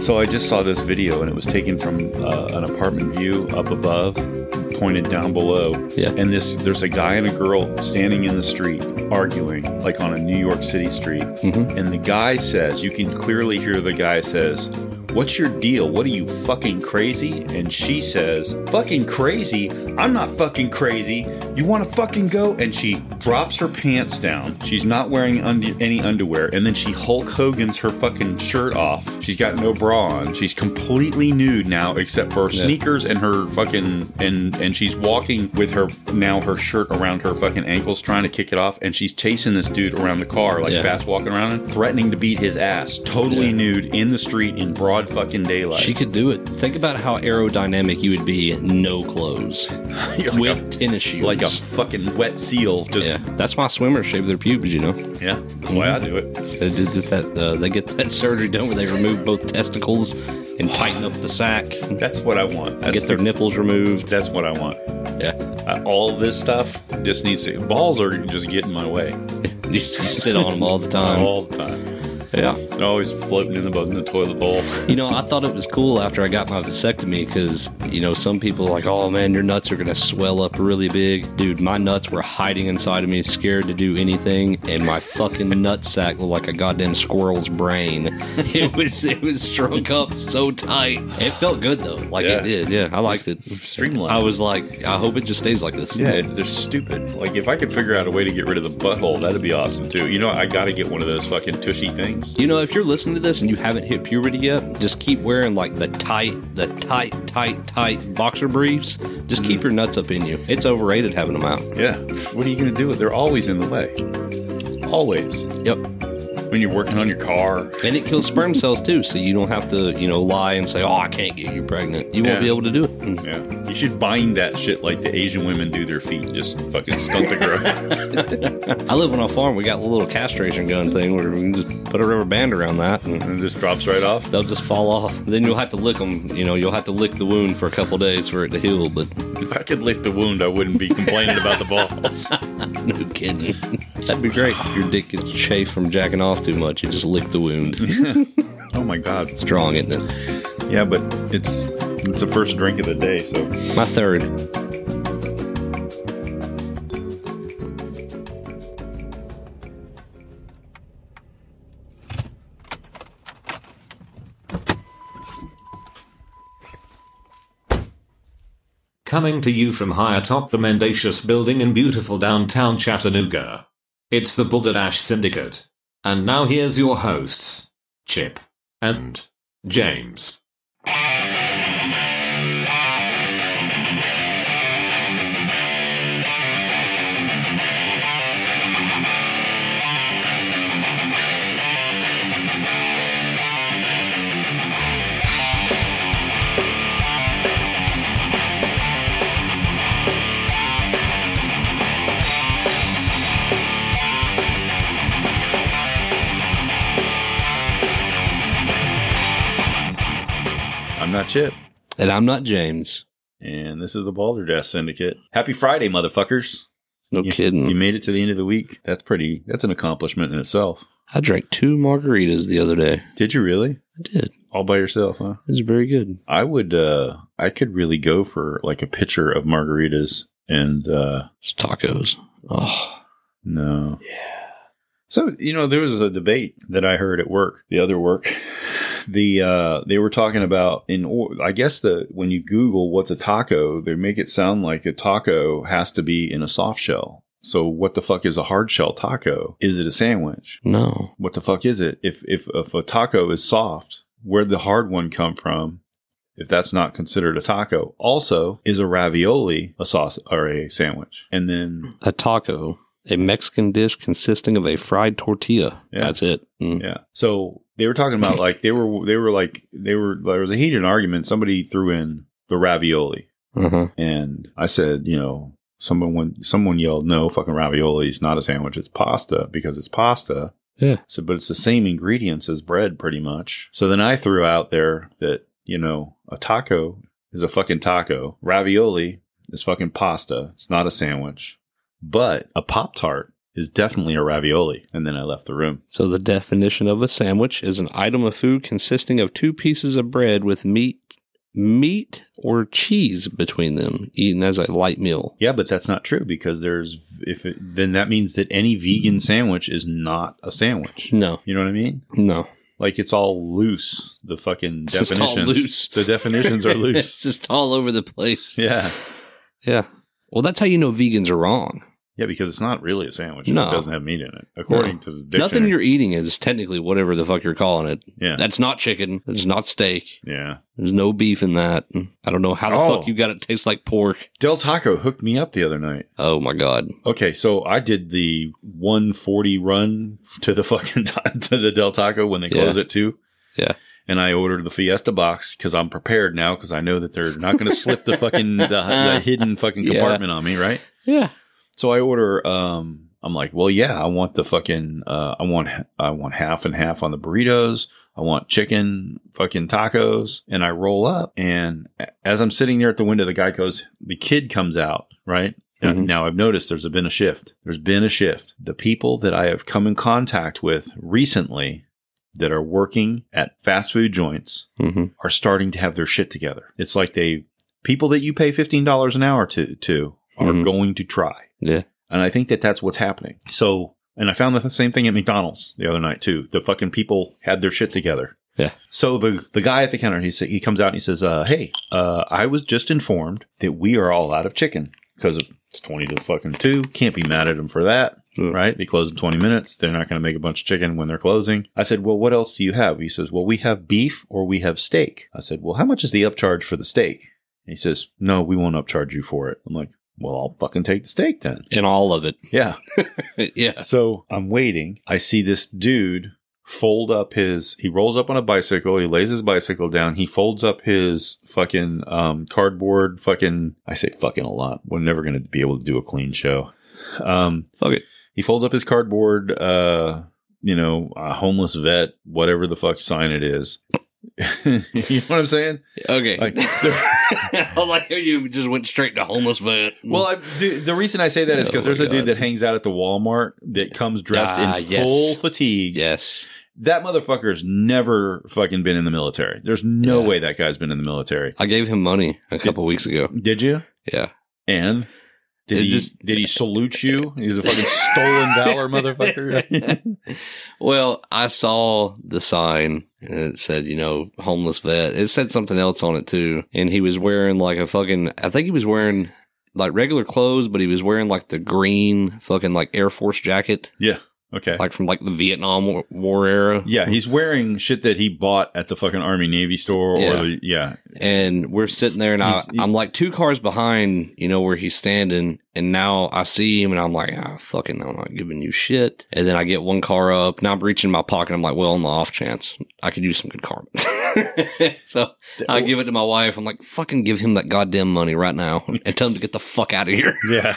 So I just saw this video and it was taken from uh, an apartment view up above, pointed down below. Yeah. And this there's a guy and a girl standing in the street arguing, like on a New York City street. Mhm. And the guy says, you can clearly hear the guy says, What's your deal? What are you fucking crazy? And she says, Fucking crazy? I'm not fucking crazy. You want to fucking go? And she drops her pants down. She's not wearing under- any underwear. And then she Hulk Hogan's her fucking shirt off. She's got no bra on. She's completely nude now, except for Yeah. sneakers and her fucking and and she's walking with her now her shirt around her fucking ankles, trying to kick it off. And she's chasing this dude around the car, like Yeah. fast walking around him, threatening to beat his ass, totally Yeah. nude in the street in broad fucking daylight. She could do it. Think about how aerodynamic you would be no clothes You're like with tennis shoes. like a fucking wet seal. Just yeah, that's why swimmers shave their pubes. You know, yeah. That's why I do it. they, did that. Uh, they get that surgery done where they remove both testicles and tighten up the sack, That's what I want. That's get their the- nipples removed. That's what I want. Yeah, Uh, all this stuff just needs to. Balls are just getting my way you just sit on them all the time. all the time. Yeah. They're always floating in the in the toilet bowl. You know, I thought it was cool after I got my vasectomy because, you know, some people are like, oh man, your nuts are going to swell up really big. Dude, my nuts were hiding inside of me, scared to do anything, and my fucking nut sack looked like a goddamn squirrel's brain. It was it was shrunk up so tight. It felt good though. Like Yeah. it did. Yeah, I liked it. Streamlined. I was like, I hope it just stays like this. Yeah, they're stupid. Like if I could figure out a way to get rid of the butthole, that'd be awesome too. You know, I got to get one of those fucking tushy things. You know, if you're listening to this and you haven't hit puberty yet, just keep wearing like the tight, the tight, tight, tight boxer briefs. Just keep mm. your nuts up in you. It's overrated having them out. Yeah. What are you gonna do? They're always in the way. Always. Yep. When you're working on your car. And it kills sperm cells too, so you don't have to, you know, lie and say, "Oh, I can't get you pregnant." You Yeah. won't be able to do it. Mm. Yeah. You should bind that shit like the Asian women do their feet. Just fucking stunt the growth. I live on a farm. We got a little castration gun thing where we can just put a rubber band around that, and and it just drops right off. they'll just fall off. Then you'll have to lick them. You know, you'll have to lick the wound for a couple days for it to heal. But If I could lick the wound, I wouldn't be complaining about the balls. no kidding, that'd be great. If your dick gets chafed from jacking off too much, you just lick the wound. oh my god. Strong, isn't it? Yeah, but it's it's the first drink of the day, so My third. Coming to you from high atop the mendacious building in beautiful downtown Chattanooga. It's the Dash Syndicate. And now here's your hosts, Chip and James. I'm not Chip. And I'm not James. And this is the Balderdash Syndicate. Happy Friday, motherfuckers. No You- kidding. You made it to the end of the week. That's pretty that's an accomplishment in itself. I drank two margaritas the other day. Did you really? I did. All by yourself, huh? It was very good. I would uh I could really go for like a pitcher of margaritas and uh tacos. Oh, no. Yeah. So, you know, there was a debate that I heard at work, the other work. The uh they were talking about in or I guess the when you Google what's a taco, they make it sound like a taco has to be in a soft shell. So what the fuck is a hard shell taco? Is it a sandwich? no. What the fuck is it? If if if a taco is soft, where'd the hard one come from? If that's not considered a taco, also is a ravioli a sauce or a sandwich? And then A taco, a Mexican dish consisting of a fried tortilla. Yeah. That's it. Mm. yeah, so they were talking about like they were they were like they were there was a heated argument. Somebody threw in the ravioli, Uh-huh. and I said, you know, someone when someone yelled, "No, fucking ravioli is not a sandwich. It's pasta because it's pasta." Yeah. So, but it's the same ingredients as bread, pretty much. So then I threw out there that you know a taco is a fucking taco. Ravioli is fucking pasta. It's not a sandwich. But a pop tart is definitely a ravioli. And then I left the room. So the definition of a sandwich is an item of food consisting of two pieces of bread with meat, meat or cheese between them, eaten as a light meal. Yeah, but that's not true because there's if it, then that means that any vegan sandwich is not a sandwich. No, You know what I mean? no, Like it's all loose. The fucking It's definitions. loose. The definitions are loose. it's just all over the place. yeah. Yeah. Well, that's how you know vegans are wrong. Yeah, because it's not really a sandwich. No. It doesn't have meat in it, according to the dictionary. Nothing you're eating is technically whatever the fuck you're calling it. Yeah. That's not chicken. It's not steak. yeah. There's no beef in that. I don't know how the Oh. fuck you got it taste like pork. Del Taco hooked me up the other night. Oh my god. Okay, so I did the 140 run to the fucking to the Del Taco when they Yeah. close at two. Yeah. And I ordered the Fiesta box because I'm prepared now because I know that they're not going to slip the fucking the, the hidden fucking Yeah. compartment on me, right? Yeah. So I order. Um, I'm like, well, yeah, I want the fucking. Uh, I want I want half and half on the burritos. I want chicken fucking tacos, and I roll up. And as I'm sitting there at the window, the guy goes, the kid comes out, right? Now- Mhm. Now I've noticed there's been a shift. There's been a shift. The people that I have come in contact with recently that are working at fast food joints hmm are starting to have their shit together. It's like they people that you pay fifteen dollars an hour to to are Mhm. going to try. Yeah. And I think that that's what's happening. So, and I found the same thing at McDonald's the other night too. The fucking people had their shit together. Yeah. So the the guy at the counter, he sa- he comes out and he says, uh, "Hey, uh, I was just informed that we are all out of chicken because it's twenty to fucking two. Can't be mad at them for that." Right? They close in 20 minutes. They're not going to make a bunch of chicken when they're closing. I said, Well, what else do you have? He says, Well, we have beef or we have steak. I said, Well, how much is the upcharge for the steak? He says, No, we won't upcharge you for it. I'm like, Well, I'll fucking take the steak then. And all of it. Yeah. yeah. So I'm waiting. I see this dude fold up his, he rolls up on a bicycle. He lays his bicycle down. He folds up his fucking um, cardboard fucking, I say fucking a lot. We're never going to be able to do a clean show. Um, it. he folds up his cardboard, uh, you know, a homeless vet, whatever the fuck sign it is. you know what I'm saying? Okay. Like- I like how you just went straight to homeless vet. Well, I, the, the reason I say that is Oh because my there's a dude that hangs out at the Walmart that comes dressed Ah, in yes. full fatigues. yes. That motherfucker's never fucking been in the military. There's no Yeah. way that guy's been in the military. I gave him money a couple weeks ago. Did you? Yeah. And did It he just- did he salute you? He's a fucking stolen valor motherfucker. Well, I saw the sign and it said, you know, homeless vet. It said something else on it too. And he was wearing like a fucking, I think he was wearing like regular clothes, but he was wearing like the green fucking like Air Force jacket, yeah. Okay. like from like the Vietnam War, War era. yeah, he's wearing shit that he bought at the fucking Army Navy store Yeah. or the, yeah. And we're sitting there and I, He's- he- I'm like two cars behind, you know, where he's standing. And now I see him and I'm like, ah, fucking, I'm not giving you shit. And then I get one car up. Now I'm reaching my pocket. I'm like, well, on the off chance, I could use some good karma. so I give it to my wife. I'm like, fucking give him that goddamn money right now and tell him to get the fuck out of here. Yeah.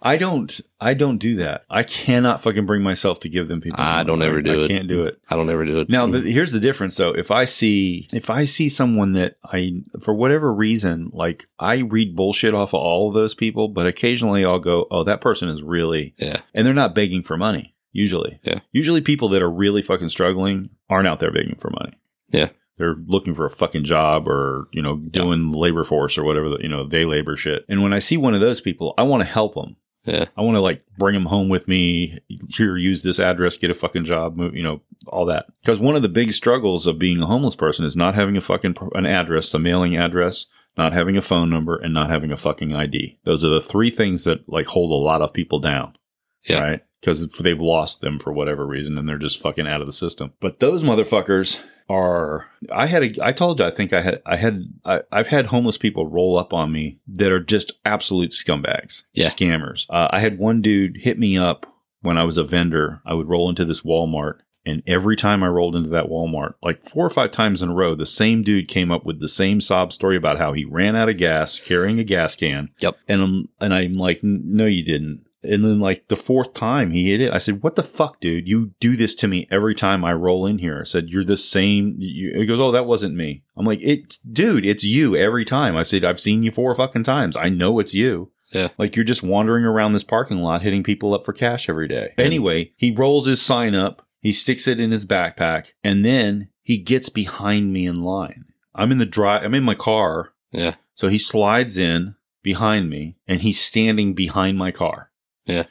I don't I don't do that. I cannot fucking bring myself to give them people. I don't ever do I it. I can't do it. I don't ever do it. Now, the, here's the difference though. If I see, if I see someone that I, for whatever reason, like I read bullshit off of all of those people, but occasionally I'll go, oh, that person is really, yeah. and they're not begging for money. Usually, Yeah. Usually, people that are really fucking struggling aren't out there begging for money. Yeah. They're looking for a fucking job or, you know, doing labor force or whatever, you know, day labor shit. And when I see one of those people, I want to help them. Yeah. I want to like bring them home with me. Here, use this address, get a fucking job, move, you know, all that. Because one of the big struggles of being a homeless person is not having a fucking an address, a mailing address, not having a phone number, and not having a fucking ID. Those are the three things that like hold a lot of people down. Yeah. Right. Because they've lost them for whatever reason and they're just fucking out of the system. But those motherfuckers are. I had a. I told you. I think I had. I had. I, I've had homeless people roll up on me that are just absolute scumbags. Yeah. Scammers. Uh, I had one dude hit me up when I was a vendor. I would roll into this Walmart. And every time I rolled into that Walmart, like four or five times in a row, the same dude came up with the same sob story about how he ran out of gas carrying a gas can. Yep. And I'm and I'm like, no, you didn't. And then like the fourth time he hit it, I said, "What the fuck, dude? You do this to me every time I roll in here." I said, "You're the same." You, he goes, "Oh, that wasn't me." I'm like, "It, dude, it's you every time." I said, "I've seen you four fucking times. I know it's you." Yeah. Like you're just wandering around this parking lot hitting people up for cash every day. Anyway, he rolls his sign up, he sticks it in his backpack, and then he gets behind me in line. I'm in the drive, I'm in my car. Yeah. So he slides in behind me and he's standing behind my car. Yeah.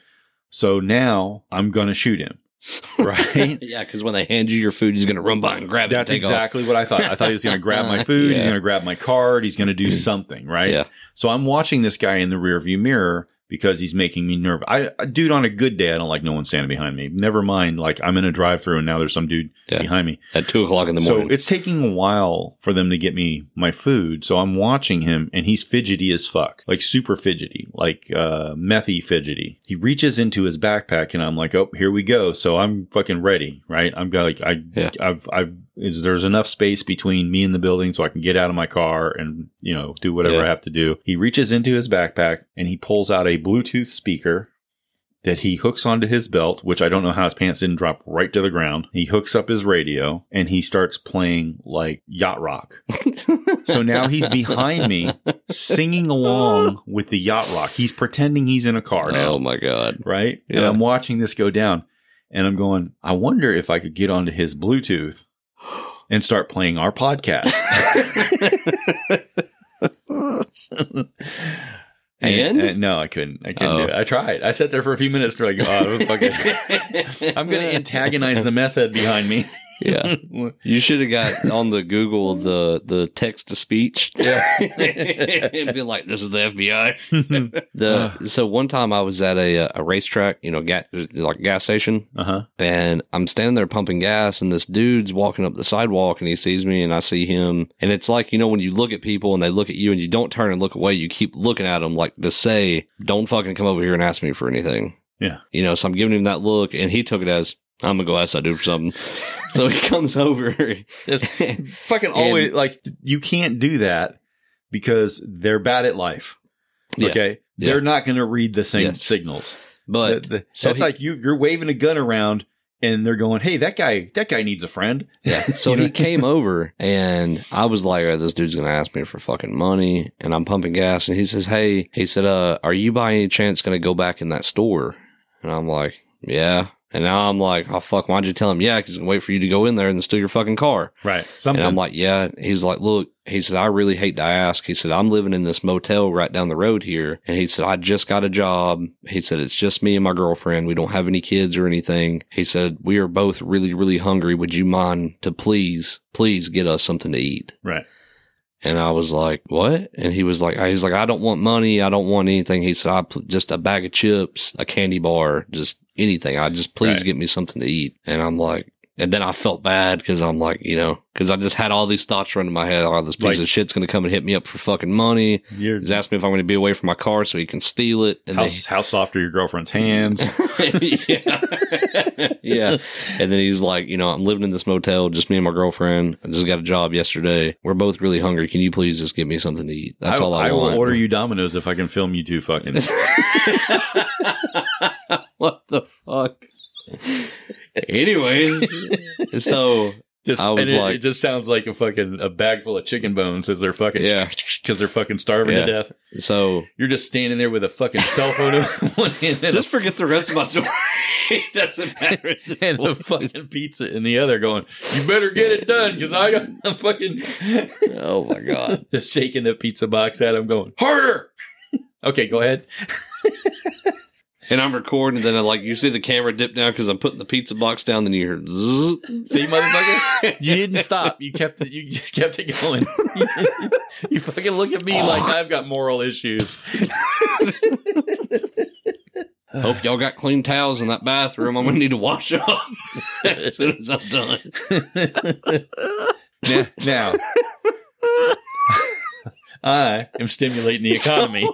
So now I'm going to shoot him. Right? yeah, because when they hand you your food, he's gonna run by and grab it. That's and take exactly what I thought. I thought he was going to grab my food. He's going to grab my card. He's going to do something, right? Yeah. So I'm watching this guy in the rearview mirror because he's making me nervous. I, I- dude, on a good day, I don't like no one standing behind me. Never mind, like I'm in a drive-through and now there's some dude Yeah. behind me. At two o'clock in the morning. So it's taking a while for them to get me my food. So I'm watching him and he's fidgety as fuck, like super fidgety, like uh, methy fidgety. He reaches into his backpack and I'm like, oh, here we go. So I'm fucking ready, right? I'm got like, I, Yeah. I've, I've, is there's enough space between me and the building so I can get out of my car and, you know, do whatever Yeah. I have to do. He reaches into his backpack and he pulls out a Bluetooth speaker that he hooks onto his belt, which I don't know how his pants didn't drop right to the ground. He hooks up his radio and he starts playing like yacht rock. so now he's behind me singing along with the yacht rock. He's pretending he's in a car now, oh my god. right? And Yeah. I'm watching this go down and I'm going, I wonder if I could get onto his Bluetooth and start playing our podcast. And? no, I couldn't. I couldn't Oh. do it. I tried. I sat there for a few minutes to like, oh, fucking. I'm going to antagonize the method behind me. Yeah. You should have got on the Google the the text to speech. Yeah. and been like, "This is the FBI." The so one time I was at a a RaceTrac, you know, gas, like a gas station, uh huh. and I'm standing there pumping gas, and this dude's walking up the sidewalk, and he sees me, and I see him, and it's like you know when you look at people and they look at you, and you don't turn and look away, you keep looking at them like to say, "Don't fucking come over here and ask me for anything." Yeah. You know, so I'm giving him that look, and he took it as. I'm gonna go ask that dude for something. so he comes over. Fucking always like you can't do that because they're bad at life. Yeah. Okay, Yeah. they're not going to read the same Yes. signals. but The- the- so it's like you you're waving a gun around and they're going, "Hey, that guy, that guy needs a friend." Yeah. So he came over and I was like, "Oh, this dude's going to ask me for fucking money. And I'm pumping gas. And he says, Hey, he said, uh, are you by any chance going to go back in that store? And I'm like, Yeah. And now I'm like, Oh, fuck. Why'd you tell him? Yeah. Cause he's to wait for you to go in there and steal your fucking car. Right. And I'm like, Yeah. He's like, Look, he said, I really hate to ask. He said, I'm living in this motel right down the road here. And he said, I just got a job. He said, It's just me and my girlfriend. We don't have any kids or anything. He said, We are both really, really hungry. Would you mind to please, please get us something to eat? right. And I was like, what? And he was like, he's like, I don't want money. I don't want anything. He said, I just a bag of chips, a candy bar, just anything. I just please Right. get me something to eat. And I'm like, and then I felt bad because I'm like, you know, because I just had all these thoughts running in my head. Oh, this piece Like- of shit's going to come and hit me up for fucking money. He's asked me if I'm going to be away from my car so he can steal it. And how, they- how soft are your girlfriend's hands? yeah. yeah. And then he's like, you know, I'm living in this motel, just me and my girlfriend. I just got a job yesterday. We're both really hungry. Can you please just get me something to eat? That's I, all I, I will want. order you Domino's if I can film you two fucking. what the fuck? Anyways, so Just, I was it, like- it just sounds like a fucking a bag full of chicken bones as they're fucking Yeah. because they're fucking starving Yeah. to death. so You're just standing there with a fucking cell phone in one hand just forget the rest of my story. it doesn't matter. At this a, and a fucking pizza in the other, going, "You better get it done," because I got I'm fucking oh my god. just shaking the pizza box at him, going harder. okay, go ahead. And I'm recording, and then I like you see the camera dip down because I'm putting the pizza box down. Then you hear, zzz. See, motherfucker, you didn't stop. You kept it. You just kept it going. you fucking look at me like I've got moral issues. Hope y'all got clean towels in that bathroom. I'm gonna need to wash up as soon as I'm done. now, now I am stimulating the economy.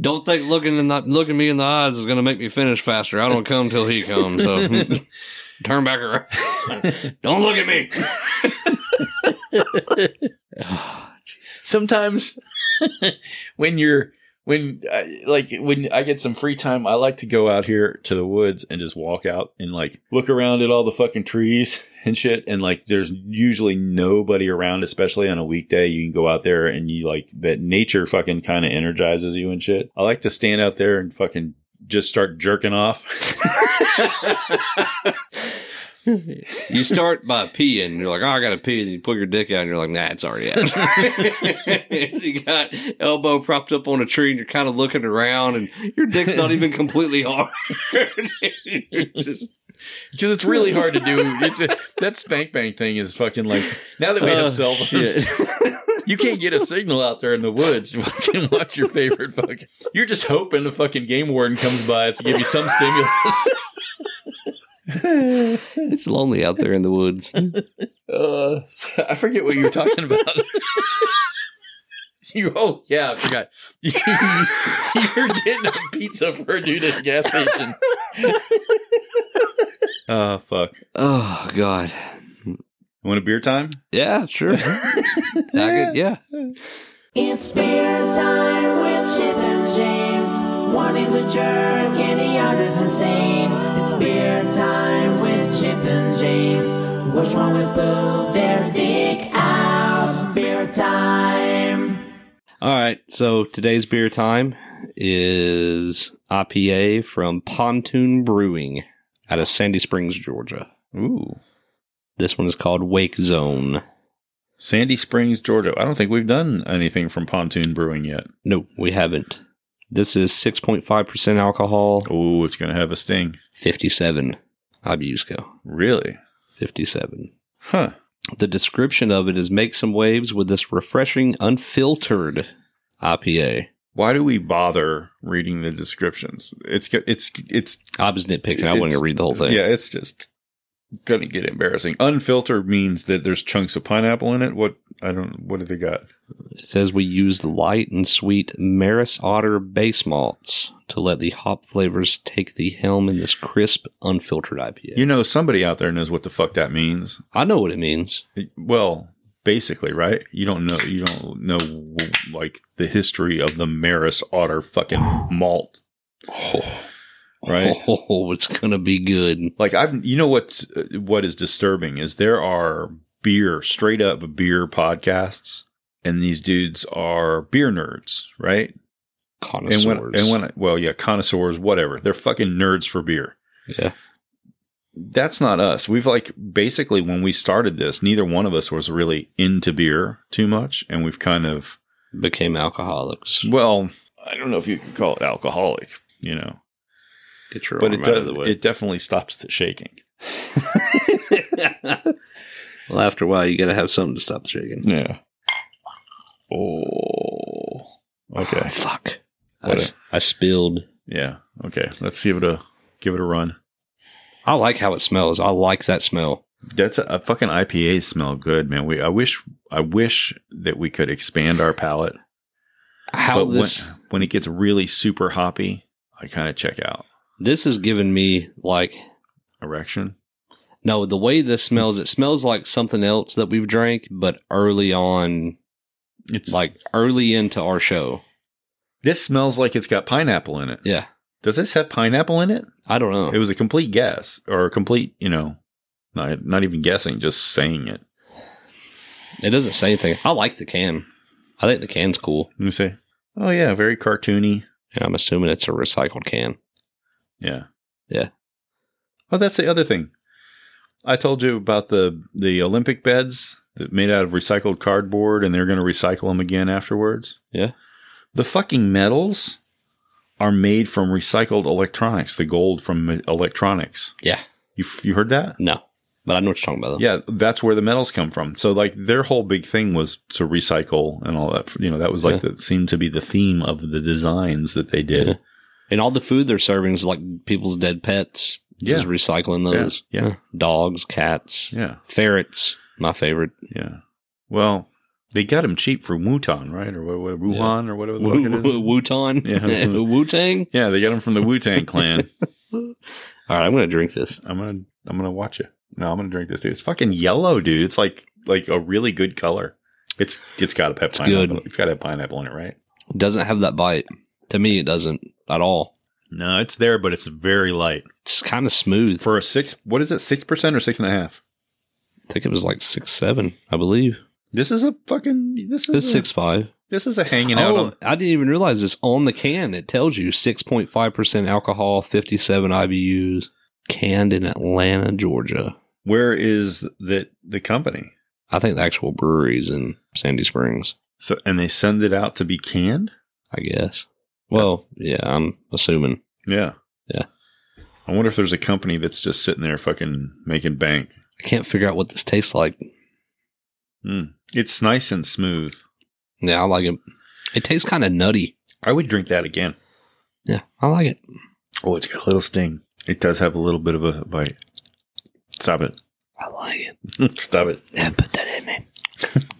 Don't think looking in the, looking me in the eyes is gonna make me finish faster. I don't come till he comes. So turn back around. don't look at me. Oh, Sometimes when you're when I, like when I get some free time, I like to go out here to the woods and just walk out and like look around at all the fucking trees and shit. And like, there's usually nobody around, especially on a weekday. You can go out there and you like that nature fucking kind of energizes you and shit. I like to stand out there and fucking just start jerking off. You start by peeing. You're like, oh, I got to pee. And you pull your dick out and you're like, nah, it's already out. so you got elbow propped up on a tree and you're kind of looking around and your dick's not even completely hard. Just, Because it's really hard to do. It's a, that spank bang thing is fucking like now that we have Uh, cell phones, you can't get a signal out there in the woods. You fucking watch your favorite fucking. You're just hoping the fucking game warden comes by to give you some stimulus. It's lonely out there in the woods. Uh, I forget what you were talking about. you oh yeah, I forgot. You're getting a pizza for a dude at the gas station. Oh fuck! Oh, God. Want a beer time? Yeah, sure. I could, yeah. It's beer time with Chip and James. One is a jerk and the other's insane. It's beer time with Chip and James. Which one will pull their dick out? Beer time. All right. So today's beer time is IPA from Pontoon Brewing out of Sandy Springs, Georgia. Ooh, This one is called Wake Zone. Sandy Springs, Georgia. I don't think we've done anything from Pontoon Brewing yet. No, we haven't. This is 6.5% alcohol, Oh, it's gonna have a sting. 57 Ibusco. Really? 57. Huh? The description of it is make some waves with this refreshing, unfiltered IPA. Why do we bother reading the descriptions? It's it's it's I was nitpicking. I wasn't going to read the whole thing. Yeah, it's just gonna get embarrassing. Unfiltered means that there's chunks of pineapple in it. What I don't. What do they got? It says we used light and sweet Maris Otter base malts to let the hop flavors take the helm in this crisp, unfiltered IPA. You know, somebody out there knows what the fuck that means. I know what it means. Well, basically, right? You don't know. You don't know like the history of the Maris Otter fucking malt, oh. Right? Oh, it's going to be good. Like I've, you know what's What is disturbing is there are beer, straight up beer podcasts, and these dudes are beer nerds, right? And Connoisseurs. when, and when, I- well, yeah, connoisseurs, whatever. They're fucking nerds for beer. yeah. That's not us. We've like basically when we started this, neither one of us was really into beer too much, and we've kind of, Became alcoholics. well, I don't know if you could call it alcoholic, you know, Get your but arm it out does. of the way. It definitely stops the shaking. well, after a while, you got to have something to stop the shaking. Yeah. Oh. Ah, okay. Oh, fuck. I, What s- I spilled. Yeah. Okay. Let's give it a give it a run. I like how it smells. I like that smell. That's a, a fucking IPA smell good, man. We I wish I wish that we could expand our palate. How but this when, when it gets really super hoppy, I kind of check out. This has given me like Erection. no the way this smells. It smells like something else that we've drank, but early on, It's like early into our show. this smells like it's got pineapple in it. Yeah, Does this have pineapple in it? I don't know. It was a complete guess or a complete, you know, not, not even guessing, just saying it. It doesn't say anything. I like the can. I think the can's cool. Let me say, oh yeah, very cartoony. And I'm assuming it's a recycled can. Yeah. Yeah. Oh, that's the other thing. I told you about the the Olympic beds that made out of recycled cardboard, and they're going to recycle them again afterwards. Yeah. The fucking metals are made from recycled electronics. The gold from electronics. Yeah. You you heard that? No, but I know what you're talking about. Though. Yeah, that's where the metals come from. So like their whole big thing was to recycle and all that. You know, that was like Yeah. the seemed to be the theme of the designs that they did. Yeah. And all the food they're serving is like people's dead pets. Just Yeah. recycling those. Yeah, yeah. Dogs, cats, Yeah, ferrets. My favorite. yeah. Well, they got them cheap for Wutan, right? Or what, what Wuhan or whatever the fuck it is. Wutan. Yeah. Wu Tang. Yeah, they got them from the Wu Tang Clan. All right, I'm going to drink this. I'm gonna I'm gonna watch it. No, I'm gonna drink this. Dude. It's fucking yellow, dude. It's like like a really good color. It's it's got a have It's pineapple. good. It's got to have pineapple in it, right? Doesn't have that bite. To me, it doesn't at all. No, it's there, but it's very light It's kind of smooth. for a six. What is it? Six percent or six and a half? I think it was like six seven, I believe. This is a fucking. This is It's a, six five. This is a hanging out Oh, on. I didn't even realize this on the can. It tells you six point five percent alcohol, fifty seven IBUs, canned in Atlanta, Georgia. Where is the the company? I think the actual brewery's in Sandy Springs. So and they send it out to be canned. I guess. Well, yeah, I'm assuming. Yeah. Yeah. I wonder if there's a company that's just sitting there fucking making bank. I can't figure out what this tastes like. Mm. It's nice and smooth. Yeah, I like it. It tastes kind of nutty. I would drink that again. Yeah, I like it. Oh, it's got a little sting. It does have a little bit of a bite. Stop it. I like it. Stop it. Yeah, put that in me.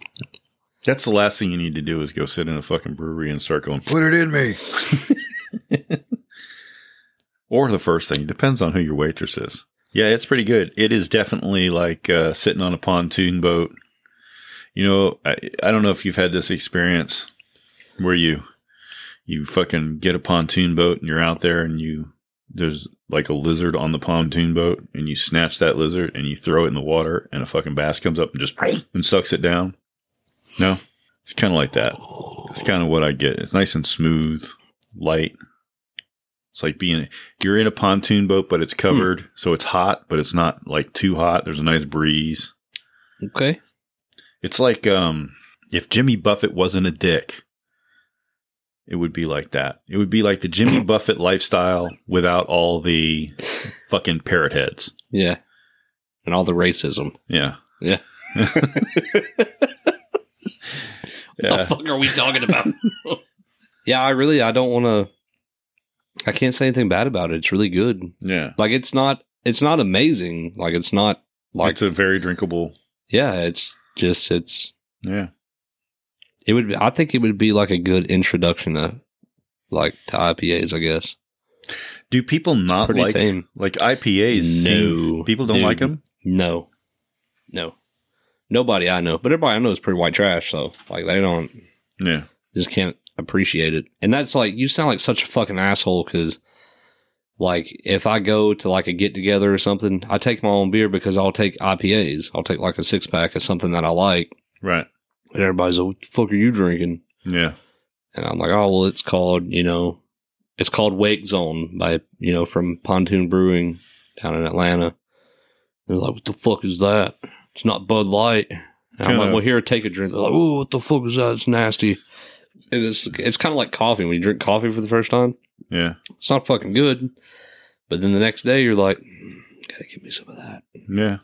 That's the last thing you need to do is go sit in a fucking brewery and start going, put it in me. or the first thing. Depends on who your waitress is. Yeah, it's pretty good. It is definitely like uh, sitting on a pontoon boat. You know, I, I don't know if you've had this experience where you you fucking get a pontoon boat and you're out there and you there's like a lizard on the pontoon boat and you snatch that lizard and you throw it in the water and a fucking bass comes up and just and sucks it down. No, it's kind of like that. It's kind of what I get. It's nice and smooth, light. It's like being you're in a pontoon boat, but it's covered, so it's hot, but it's not like too hot. There's a nice breeze. Okay. It's like um, if Jimmy Buffett wasn't a dick, it would be like that. It would be like the Jimmy Buffett lifestyle without all the fucking parrot heads. Yeah. And all the racism. Yeah. Yeah. What the fuck are we talking about? yeah, I really I don't want to. I can't say anything bad about it. It's really good. Yeah. Like it's not it's not amazing. Like it's not like it's a very drinkable. yeah. It's just it's Yeah. it would. I think it would be like a good introduction to like to IPAs. I guess Do people not pretty like tame. like IPAs? seem- No, people don't dude. like them. No, no, nobody I know, but everybody I know is pretty white trash. So like they don't Yeah. just can't appreciate it. And that's like you sound like such a fucking asshole because like if I go to like a get together or something, I take my own beer because I'll take IPAs. I'll take like a six pack of something that I like. Right. And everybody's like, what the fuck are you drinking? Yeah. And I'm like, oh well it's called, you know, it's called Wake Zone by you know, from Pontoon Brewing down in Atlanta. They're like, what the fuck is that? It's not Bud Light. And I'm Kinda- like, well, here, take a drink. They're like, oh, what the fuck is that? It's nasty. And it's it's kind of like coffee when you drink coffee for the first time. Yeah. It's not fucking good, but then the next day you're like, gotta give me some of that. Yeah.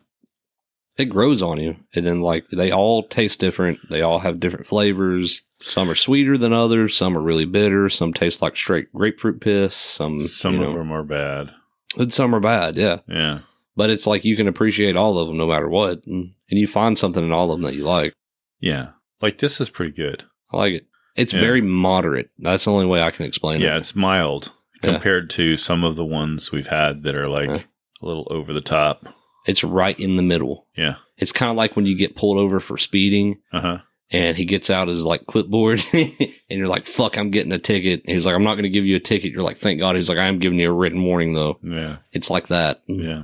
It grows on you, and then like they all taste different. They all have different flavors. Some are sweeter than others. Some are really bitter. Some taste like straight grapefruit piss. Some Some you of them are bad. and some are bad. Yeah, Yeah. But it's like you can appreciate all of them no matter what, and, and you find something in all of them that you like. Yeah. Like this is pretty good. I like it. It's Yeah. very moderate. That's the only way I can explain Yeah, it. Yeah, it's mild Yeah. compared to some of the ones we've had that are like Yeah. a little over the top. It's right in the middle. Yeah. It's kind of like when you get pulled over for speeding Uh huh. and he gets out his like clipboard and you're like, fuck, I'm getting a ticket. And he's like, I'm not going to give you a ticket. You're like, thank God. He's like, I am giving you a written warning though. Yeah. It's like that. Yeah.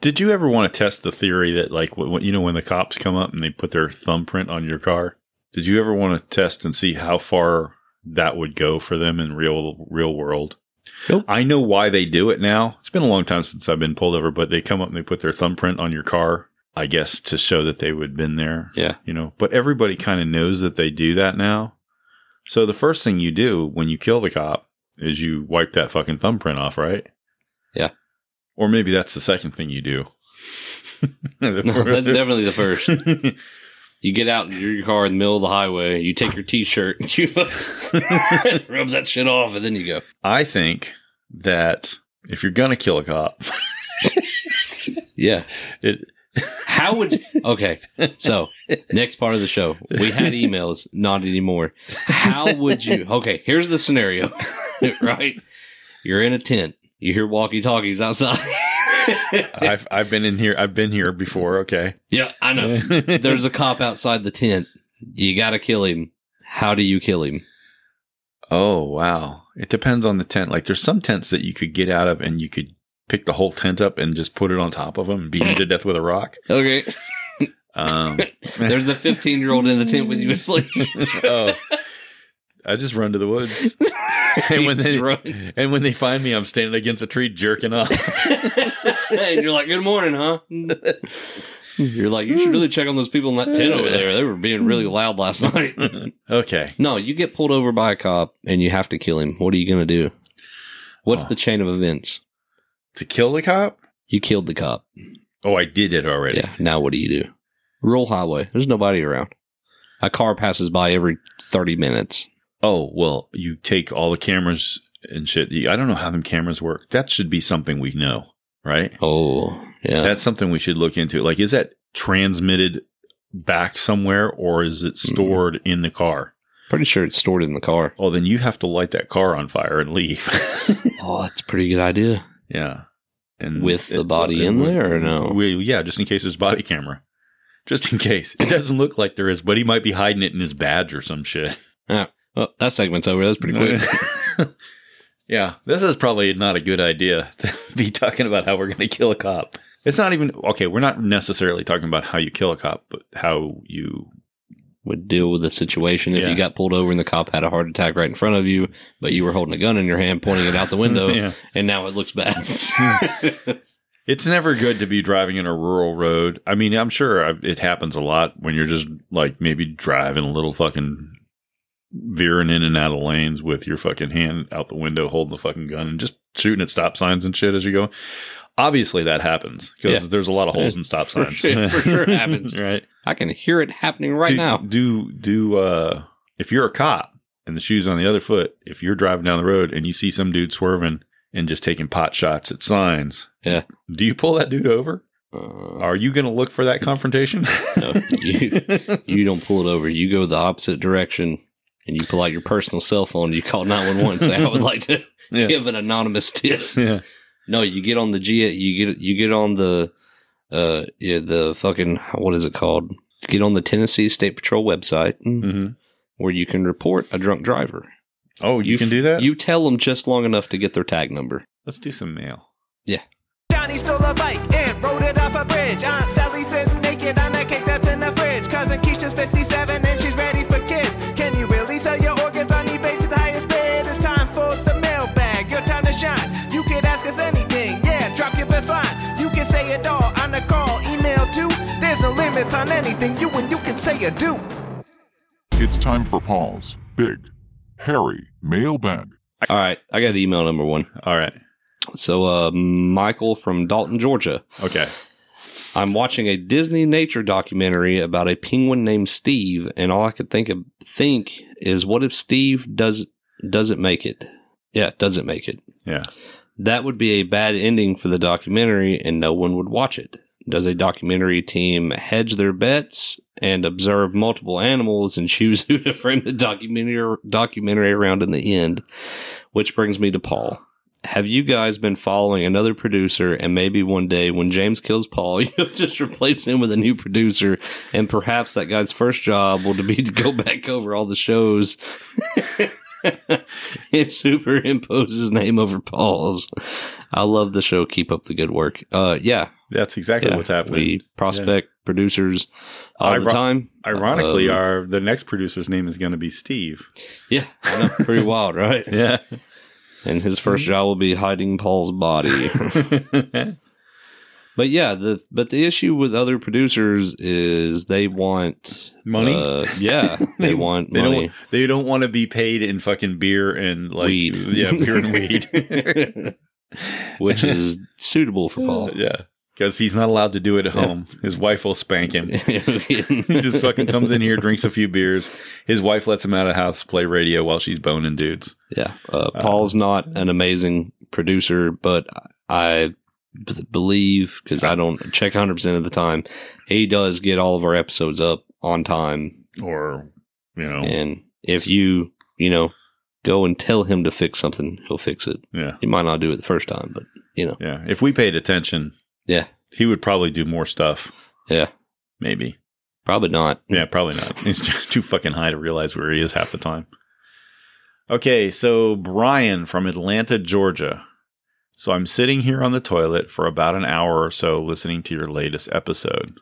Did you ever want to test the theory that, like, wh- wh- you know, when the cops come up and they put their thumbprint on your car? Did you ever want to test and see how far that would go for them in real real world? Nope. I know why they do it now. It's been a long time since I've been pulled over, but they come up and they put their thumbprint on your car, I guess, to show that they would have been there. Yeah. You know, but everybody kind of knows that they do that now. So the first thing you do when you kill the cop is you wipe that fucking thumbprint off, right? Yeah. Or maybe that's the second thing you do. No, that's definitely the first. You get out in your car in the middle of the highway, you take your t shirt, and you rub that shit off, and then you go. I think that if you're gonna kill a cop, Yeah. it How would you? Okay. So, next part of the show, we had emails, not anymore. How would you? Okay, here's the scenario, right? You're in a tent, you hear walkie talkies outside. I've I've been in here. I've been here before. Okay. yeah, I know. There's a cop outside the tent. You got to kill him. How do you kill him? oh wow. It depends on the tent. Like there's some tents that you could get out of and you could pick the whole tent up and just put it on top of him and beat him to death with a rock. Okay. Um, There's a 15 year old in the tent with you asleep. oh, I just run to the woods. And when, they, run. and when they find me, I'm standing against a tree jerking off. and you're like, good morning, huh? You're like, you should really check on those people in that tent over there. They were being really loud last night. okay. no, you get pulled over by a cop and you have to kill him. What are you going to do? What's Oh. the chain of events? To kill the cop? You killed the cop. Oh, I did it already. Yeah. Now what do you do? Rural highway. There's nobody around. A car passes by every 30 minutes. Oh, well, you take all the cameras and shit. I don't know how them cameras work. That should be something we know, right? Oh, yeah. That's something we should look into. Like, is that transmitted back somewhere or is it Mm-hmm. stored in the car? Pretty sure it's stored in the car. Oh, then you have to light that car on fire and leave. Oh, that's a pretty good idea. yeah. And With the body in there or no? We, yeah, just in case there's body camera. Just in case. It doesn't look like there is, but he might be hiding it in his badge or some shit. Yeah. Well, that segment's over. That's pretty quick. yeah, this is probably not a good idea to be talking about how we're going to kill a cop. It's not even okay. We're not necessarily talking about how you kill a cop, but how you. Would deal with the situation if Yeah. you got pulled over and the cop had a heart attack right in front of you, but you were holding a gun in your hand, pointing it out the window, Yeah. and now it looks bad. It's never good to be driving in a rural road. I mean, I'm sure it happens a lot when you're just like maybe driving a little fucking veering in and out of lanes with your fucking hand out the window, holding the fucking gun and just shooting at stop signs and shit as you go. Obviously, that happens because Yeah. there's a lot of holes in stop For signs. sure- for sure happens. right? I can hear it happening right do, now. Do do uh if you're a cop and the shoe's on the other foot, if you're driving down the road and you see some dude swerving and just taking pot shots at signs, Yeah. do you pull that dude over? Uh, Are you going to look for that confrontation? no, you, you don't pull it over. You go the opposite direction and you pull out your personal cell phone and you call 911 say, I would like to Yeah. give an anonymous tip. yeah. No, you get on the G, you get, you get on the, uh, yeah, the fucking, what is it called? You get on the Tennessee State Patrol website hmm where you can report a drunk driver. Oh, you, can f- do that. You tell them just long enough to get their tag number. Let's do some mail. Yeah. Johnny stole a bike and rode it off a bridge. Aunt Sally sits naked on a cake that's in the fridge. Cousin Keisha's 57 There's limits on anything you and you can say or do. It's time for Paul's Big, Hairy Mailbag. All right. I got email number one. All right. So, uh, Michael from Dalton, Georgia. Okay. I'm watching a Disney nature documentary about a penguin named Steve, and all I could think of think is, what if Steve does doesn't make it? Yeah, doesn't make it. Yeah. That would be a bad ending for the documentary, and no one would watch it. Does a documentary team hedge their bets and observe multiple animals and choose who to frame the documentary documentary around in the end? Which brings me to Paul. Have you guys been following another producer and maybe one day when James kills Paul, you'll just replace him with a new producer and perhaps that guy's first job will be to go back over all the shows and superimpose his name over Paul's. I love the show. Keep up the good work. Uh, yeah, That's exactly yeah. what's happening. We prospect producers all the time. Ironically, Um, our the next producer's name is going to be Steve. yeah, pretty wild, right? Yeah. And his first job will be hiding Paul's body. But yeah, the but the issue with other producers is they want Money? uh, yeah, they, want they money. don't. They don't want to be paid in fucking beer and like Weed. yeah, beer and weed. which is suitable for Paul. yeah, because he's not allowed to do it at home. His wife will spank him. he he just fucking comes in here, drinks a few beers. His wife lets him out of the house, play radio while she's boning dudes. Yeah, uh, Paul's not an amazing producer, but I b- believe because I don't check 100 percent of the time, he does get all of our episodes up on time. Or you know, And if you you know go and tell him to fix something, he'll fix it. yeah, He might not do it the first time, but you know, yeah. If we paid attention, yeah, he would probably do more stuff. yeah, Maybe. probably not. Yeah, probably not. He's too fucking high to realize where he is half the time. Okay, so Brian from Atlanta, Georgia. So I'm sitting here on the toilet for about an hour or so listening to your latest episode.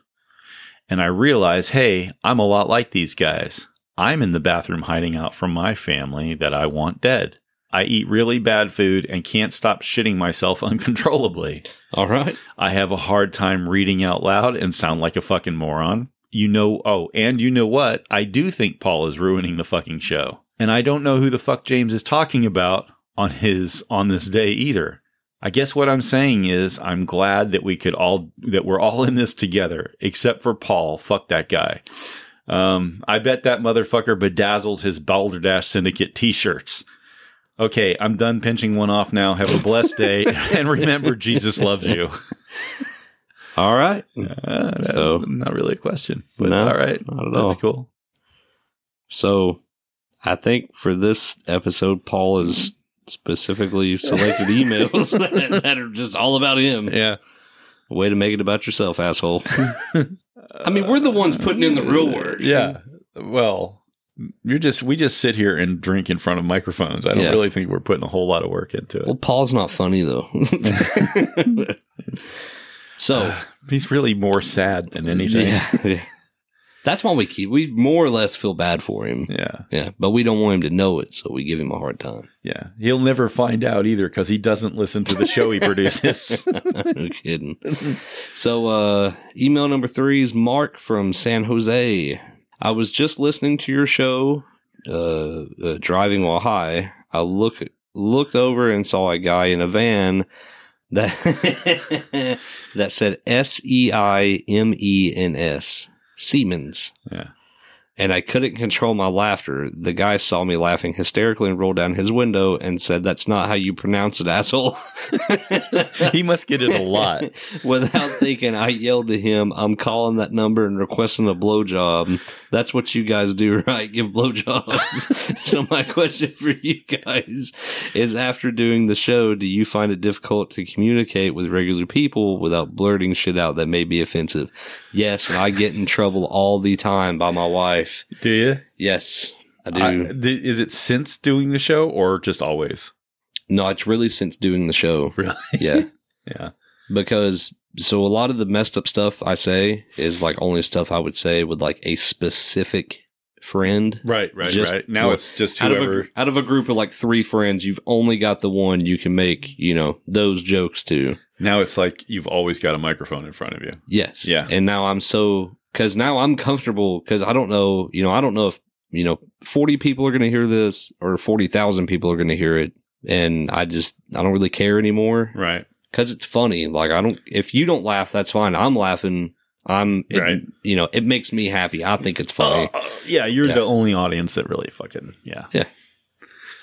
And I realize, hey, I'm a lot like these guys. I'm in the bathroom hiding out from my family that I want dead. I eat really bad food and can't stop shitting myself uncontrollably. All right. I have a hard time reading out loud and sound like a fucking moron. You know, oh, and you know what? I do think Paul is ruining the fucking show. And I don't know who the fuck James is talking about on his on this day either. I guess what I'm saying is I'm glad that we could all that we're all in this together, except for Paul. Fuck that guy. Um, I bet that motherfucker bedazzles his Balderdash Syndicate t-shirts. Okay, I'm done pinching one off now. Have a blessed day, and remember, Jesus loves you. All right. Uh, So- not really a question, but No, all right, not at all. That's cool. So I think for this episode, Paul has specifically selected emails that, that are just all about him. Yeah, Way to make it about yourself, asshole. I mean, we're the ones putting in the real work. yeah. Well, you're just we just sit here and drink in front of microphones. I don't Yeah. really think we're putting a whole lot of work into it. Well, Paul's not funny though. so He's really more sad than anything. Yeah. That's why we keep. We more or less feel bad for him. yeah, Yeah, but we don't want him to know it, so we give him a hard time. yeah. He'll never find out either because he doesn't listen to the show he produces. no kidding. So, uh, email number three is Mark from San Jose. I was just listening to your show, uh, uh driving while high. I look looked over and saw a guy in a van that that said S E I M E N S Siemens. yeah, and I couldn't control my laughter. The guy saw me laughing hysterically and rolled down his window and said, That's not how you pronounce it, asshole. he must get it a lot. Without thinking, I yelled to him, I'm calling that number and requesting a blowjob. That's what you guys do, right? Give blowjobs. so, my question for you guys is after doing the show, do you find it difficult to communicate with regular people without blurting shit out that may be offensive? Yes, and I get in trouble all the time by my wife. Do you? Yes, I do. I, th- is it since doing the show or just always? no, it's really since doing the show. Really? Yeah. Yeah. because so a lot of the messed up stuff I say is like only stuff I would say with like a specific friend. Right. Right. Just- right. Now well, it's just Out of, a, out of a group of like three friends, you've only got the one you can make, you know, those jokes to. now it's like you've always got a microphone in front of you. Yes. Yeah. And now I'm so, cause now I'm comfortable because I don't know, you know, I don't know if, you know, 40 people are going to hear this or 40,000 people are going to hear it. And I just, I don't really care anymore. Right. Because it's funny. Like I don't, if you don't laugh, that's fine. I'm laughing. I'm, it- Right. You know, it makes me happy. I think it's funny. Uh, yeah, you're Yeah. the only audience that really fucking yeah. Yeah.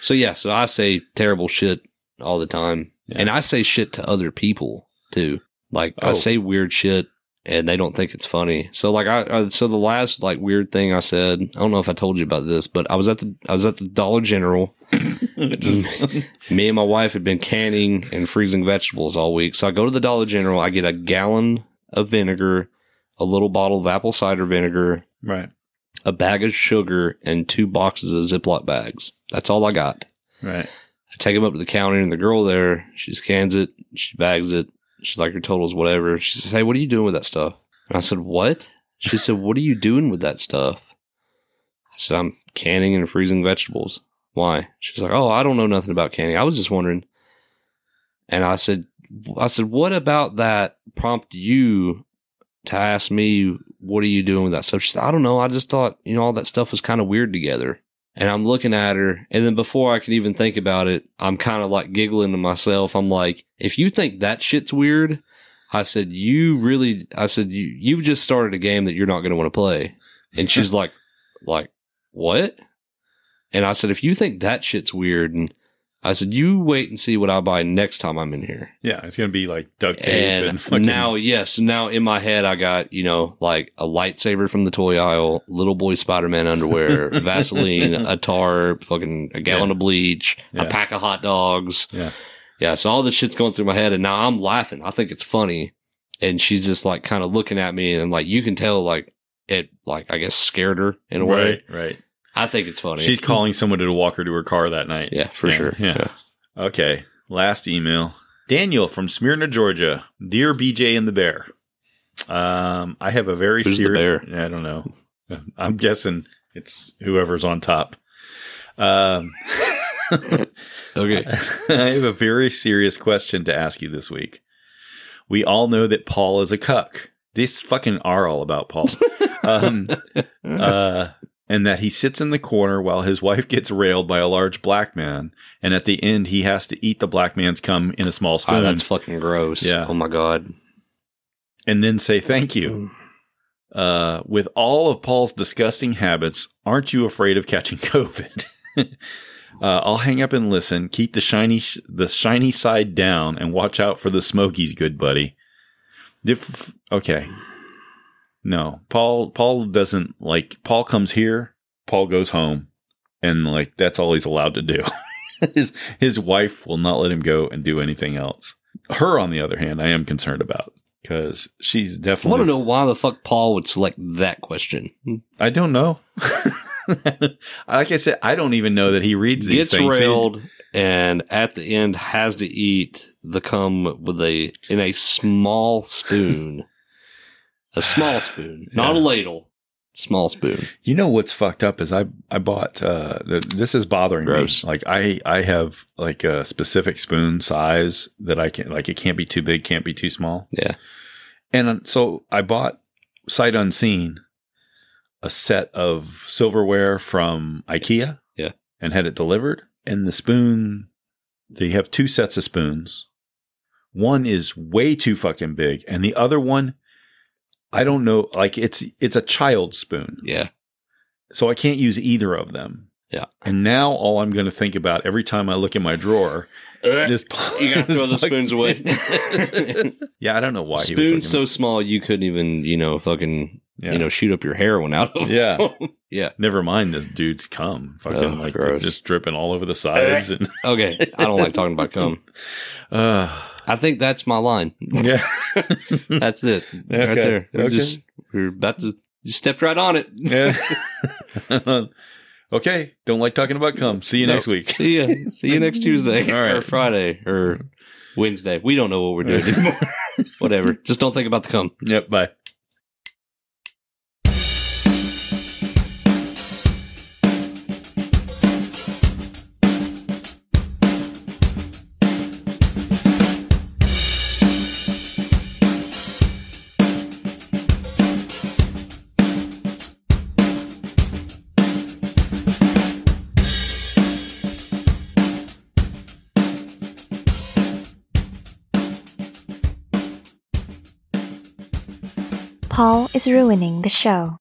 so yeah, so I say terrible shit all the time, Yeah. and I say shit to other people too. Like I Oh. say weird shit, and they don't think it's funny. So like I, I, so the last like weird thing I said, I don't know if I told you about this, but I was at the, I was at the Dollar General. Me and my wife had been canning and freezing vegetables all week. So I go to the Dollar General. I get a gallon of vinegar, a little bottle of apple cider vinegar, right. a bag of sugar, and two boxes of Ziploc bags. That's all I got. Right. I take them up to the counter, and the girl there, she scans it, she bags it. She's like, your total's whatever. She says, Hey, what are you doing with that stuff? And I said, What? She said, What are you doing with that stuff? I said, I'm canning and freezing vegetables. Why? She's like, Oh, I don't know nothing about canning. I was just wondering. And I said, I said, What about that prompt you to ask me, What are you doing with that stuff? She said, I don't know. I just thought, you know, all that stuff was kind of weird together. And I'm looking at her, and then before I can even think about it, I'm kind of like giggling to myself. I'm like, if you think that shit's weird, I said, you really, I said, you, you've just started a game that you're not going to want to play. And she's like, like, what? And I said, if you think that shit's weird, and I said, you wait and see what I buy next time I'm in here. Yeah, it's gonna be like duct tape and, And fucking, now, yes, now in my head, I got, you know, like a lightsaber from the toy aisle, little boy Spider Man underwear, Vaseline, a tar, fucking a gallon Yeah. of bleach, Yeah. a pack of hot dogs. Yeah. Yeah. So all this shit's going through my head, and now I'm laughing. I think it's funny. And she's just like kind of looking at me, and like you can tell, like, it, like, I guess scared her in a way. right, right. I think it's funny. She's calling someone to walk her to her car that night. yeah, for sure. Yeah. Okay. Last email. Daniel from Smyrna, Georgia. Dear BJ and the Bear. Um, I have a very Who's the serious. bear? I don't know. I'm guessing it's whoever's on top. Um, Okay. I have a very serious question to ask you this week. We all know that Paul is a cuck. These fucking are all about Paul. um, uh, and that he sits in the corner while his wife gets railed by a large black man, and at the end he has to eat the black man's cum in a small Ah, spoon, that's fucking gross. Yeah. Oh my god. and then say thank you. Uh, with all of Paul's disgusting habits, aren't you afraid of catching COVID? uh, I'll hang up and listen. Keep the shiny sh- the shiny side down, and watch out for the smokies, good buddy. Dif- okay, no, Paul. Paul doesn't like. Paul comes here. Paul goes home, and like that's all he's allowed to do. his his wife will not let him go and do anything else. Her, on the other hand, I am concerned about because she's definitely. I want to know why the fuck Paul would select that question. I don't know. like I said, I don't even know that he reads these Gets things. railed and at the end has to eat the cum with a in a small spoon. A small spoon, not a ladle. Small spoon. You know what's fucked up is I I bought uh th- this is bothering Gross. me. Like I I have like a specific spoon size that I can like it can't be too big, can't be too small. Yeah. And uh, so I bought sight unseen a set of silverware from IKEA. Yeah. And had it delivered. And the spoon they have two sets of spoons. One is way too fucking big and the other one I don't know like it's it's a child spoon. Yeah. So I can't use either of them. Yeah. And now all I'm going to think about every time I look in my drawer is You gotta throw the spoons away. yeah, I don't know why. he was Spoon so small you couldn't even, you know, fucking, Yeah. you know, shoot up your heroin out of. Yeah. yeah. Never mind this dude's cum. Fucking Oh, like gross. just dripping all over the sides and Okay. I don't like talking about cum. uh, I think that's my line. yeah. That's it. Right there. We're Okay. just we're about to just stepped right on it. yeah. okay. Don't like talking about cum. See you No. next week. See ya. See you next Tuesday. Right. Or Friday. Or Wednesday. We don't know what we're doing anymore. Whatever. Just don't think about the cum. Yep. Bye. Paul is ruining the show.